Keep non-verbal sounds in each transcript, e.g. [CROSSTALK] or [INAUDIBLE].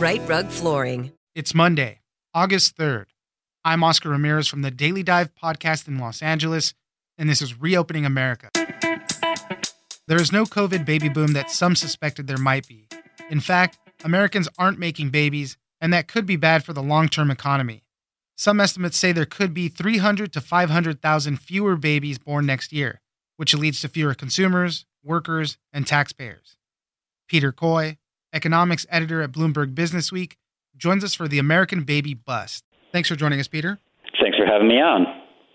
Rite Rug Flooring. It's Monday, August 3rd. I'm Oscar Ramirez from the Daily Dive podcast in Los Angeles, and this is Reopening America. There is no COVID baby boom that some suspected there might be. In fact, Americans aren't making babies, and that could be bad for the long term economy. Some estimates say there could be 300 to 500,000 fewer babies born next year, which leads to fewer consumers, workers, and taxpayers. Peter Coy, economics editor at Bloomberg Business Week, joins us for the American Baby Bust. Thanks for joining us, Peter. Thanks for having me on.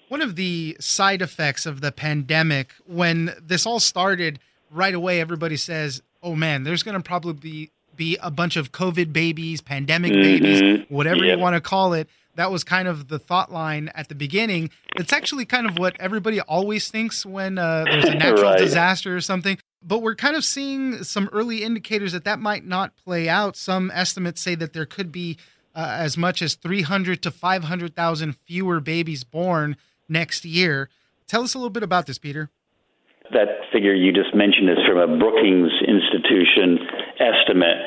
One of the side effects of the pandemic, when this all started, right away everybody says, oh man, there's going to probably be, be a bunch of COVID babies, pandemic Mhm. babies, whatever Yep. you want to call it. That was kind of the thought line at the beginning. It's actually kind of what everybody always thinks when uh, there's a natural [LAUGHS] Right. disaster or something. But we're kind of seeing some early indicators that that might not play out. Some estimates say that there could be uh, as much as 300 to 500,000 fewer babies born next year. Tell us a little bit about this, Peter. That figure you just mentioned is from a Brookings Institution estimate.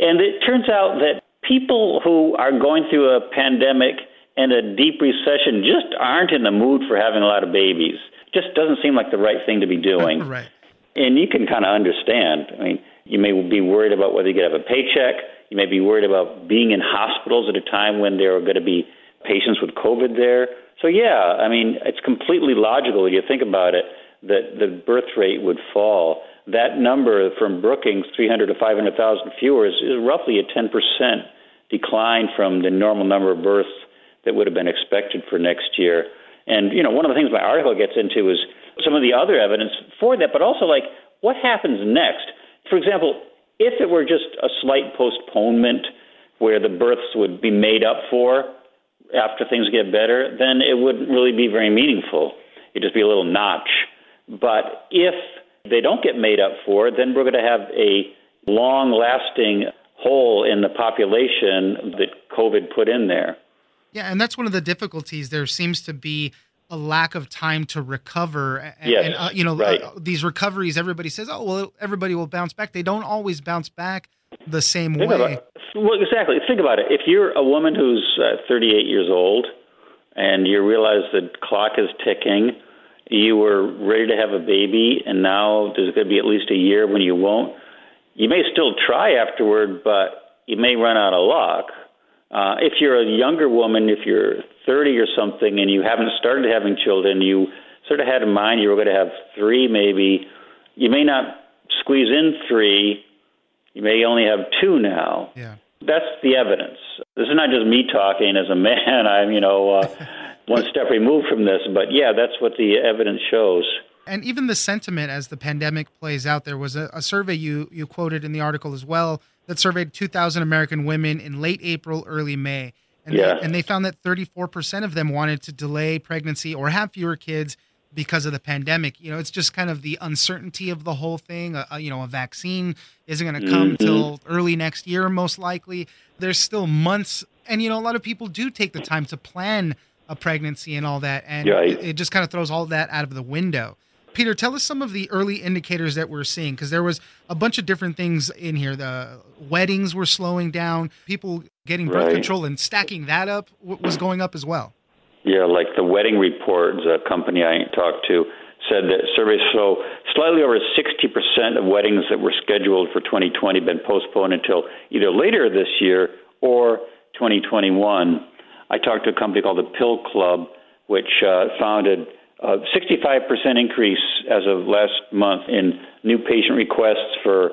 And it turns out that people who are going through a pandemic and a deep recession just aren't in the mood for having a lot of babies. Just doesn't seem like the right thing to be doing. [LAUGHS] right. And you can kind of understand. I mean, you may be worried about whether you could have a paycheck. You may be worried about being in hospitals at a time when there are going to be patients with COVID there. So, yeah, I mean, it's completely logical if you think about it that the birth rate would fall. That number from Brookings, 300 to 500,000 fewer, is, is roughly a 10% decline from the normal number of births that would have been expected for next year. And, you know, one of the things my article gets into is some of the other evidence for that, but also like what happens next. For example, if it were just a slight postponement where the births would be made up for after things get better, then it wouldn't really be very meaningful. It'd just be a little notch. But if they don't get made up for, then we're going to have a long lasting hole in the population that COVID put in there. Yeah, and that's one of the difficulties. There seems to be a lack of time to recover. And, Yes, and, uh, you know, right. uh, these recoveries, everybody says, oh, well, everybody will bounce back. They don't always bounce back the same Think way. about, well, exactly. Think about it. If you're a woman who's uh, 38 years old and you realize the clock is ticking, you were ready to have a baby, and now there's going to be at least a year when you won't. You may still try afterward, but you may run out of luck. Uh, if you're a younger woman, if you're 30 or something, and you haven't started having children, you sort of had in mind you were going to have three maybe, you may not squeeze in three, you may only have two now. Yeah. That's the evidence. This is not just me talking as a [LAUGHS] man. I'm, you know, uh, [LAUGHS] one step removed from this, but yeah, that's what the evidence shows. And even the sentiment as the pandemic plays out, there was a, a survey you, you quoted in the article as well that surveyed 2,000 American women in late April, early May. And, Yeah. they, and they found that 34% of them wanted to delay pregnancy or have fewer kids because of the pandemic. You know, it's just kind of the uncertainty of the whole thing. Uh, uh, you know, a vaccine isn't going to come till early next year, most likely. There's still months. And, you know, a lot of people do take the time to plan a pregnancy and all that. And Right. it, it just kind of throws all that out of the window. Peter, tell us some of the early indicators that we're seeing because there was a bunch of different things in here. The weddings were slowing down, people getting birth Right. control and stacking that up was going up as well. Yeah, like the Wedding reports, a company I talked to, said that surveys show slightly over 60% of weddings that were scheduled for 2020 been postponed until either later this year or 2021. I talked to a company called the Pill Club, which uh, founded a 65% increase as of last month in new patient requests for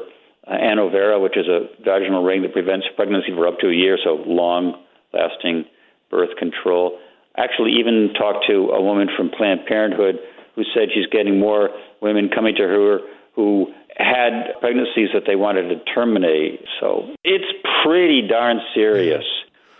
uh, Annovera, which is a vaginal ring that prevents pregnancy for up to a year, so long lasting birth control. Actually, even talked to a woman from Planned Parenthood who said she's getting more women coming to her who had pregnancies that they wanted to terminate. So it's pretty darn serious.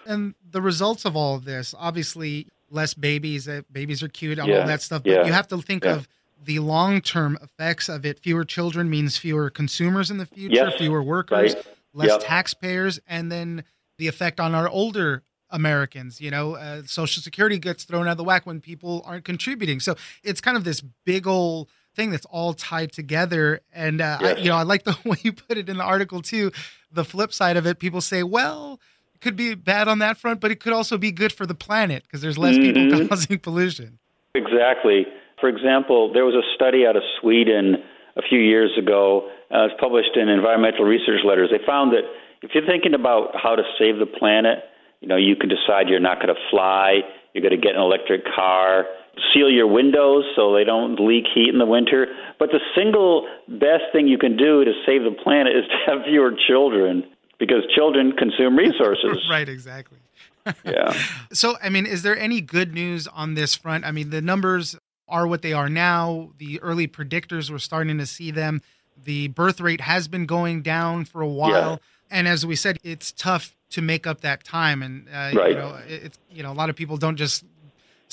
And the results of all of this, obviously, less babies, uh, babies are cute, all Yeah, that stuff. But yeah, you have to think yeah. of the long term effects of it. Fewer children means fewer consumers in the future, Yes, fewer workers, right. less Yep. taxpayers, and then the effect on our older Americans. You know, uh, Social Security gets thrown out of the whack when people aren't contributing. So it's kind of this big old thing that's all tied together. And uh, I, you know, I like the [LAUGHS] way you put it in the article too. The flip side of it, people say, well. Could be bad on that front, but it could also be good for the planet because there's less people Mhm. [LAUGHS] causing pollution. Exactly. For example, there was a study out of Sweden a few years ago. Uh, it's published in Environmental Research Letters. They found that if you're thinking about how to save the planet, you know, you can decide you're not going to fly, you're going to get an electric car, seal your windows so they don't leak heat in the winter. But the single best thing you can do to save the planet is to have [LAUGHS] fewer children because children consume resources. [LAUGHS] right, exactly. [LAUGHS] Yeah. So, I mean, is there any good news on this front? I mean, the numbers are what they are now. The early predictors, we're starting to see them. The birth rate has been going down for a while. And as we said, it's tough to make up that time. And, uh, you know, it's, you know, a lot of people don't just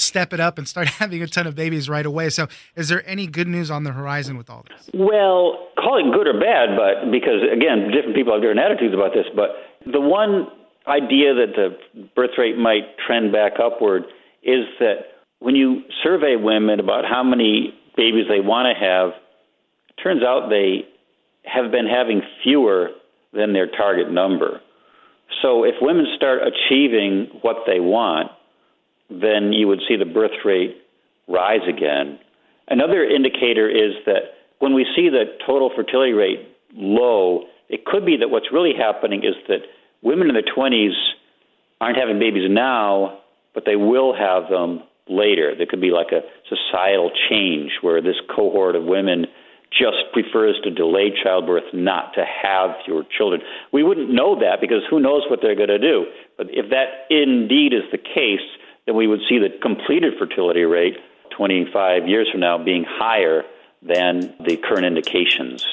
step it up and start [LAUGHS] having a ton of babies right away. So, is there any good news on the horizon with all this? Well, call it good or bad, but because again, different people have different attitudes about this. But the one idea that the birth rate might trend back upward is that when you survey women about how many babies they want to have, it turns out they have been having fewer than their target number. So if women start achieving what they want, then you would see the birth rate rise again. Another indicator is that when we see the total fertility rate low, it could be that what's really happening is that women in their 20s aren't having babies now, but they will have them later. There could be like a societal change where this cohort of women just prefers to delay childbirth, not to have fewer children. We wouldn't know that because who knows what they're going to do. But if that indeed is the case, then we would see the completed fertility rate 25 years from now being higher than the current indications.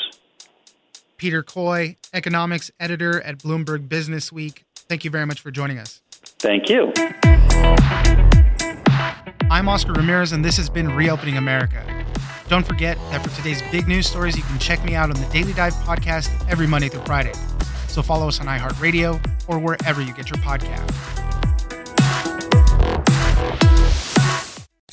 Peter Coy, economics editor at Bloomberg Business Week. Thank you very much for joining us. Thank you. I'm Oscar Ramirez, and this has been Reopening America. Don't forget that for today's big news stories, you can check me out on the Daily Dive podcast every Monday through Friday. So follow us on iHeartRadio or wherever you get your podcast.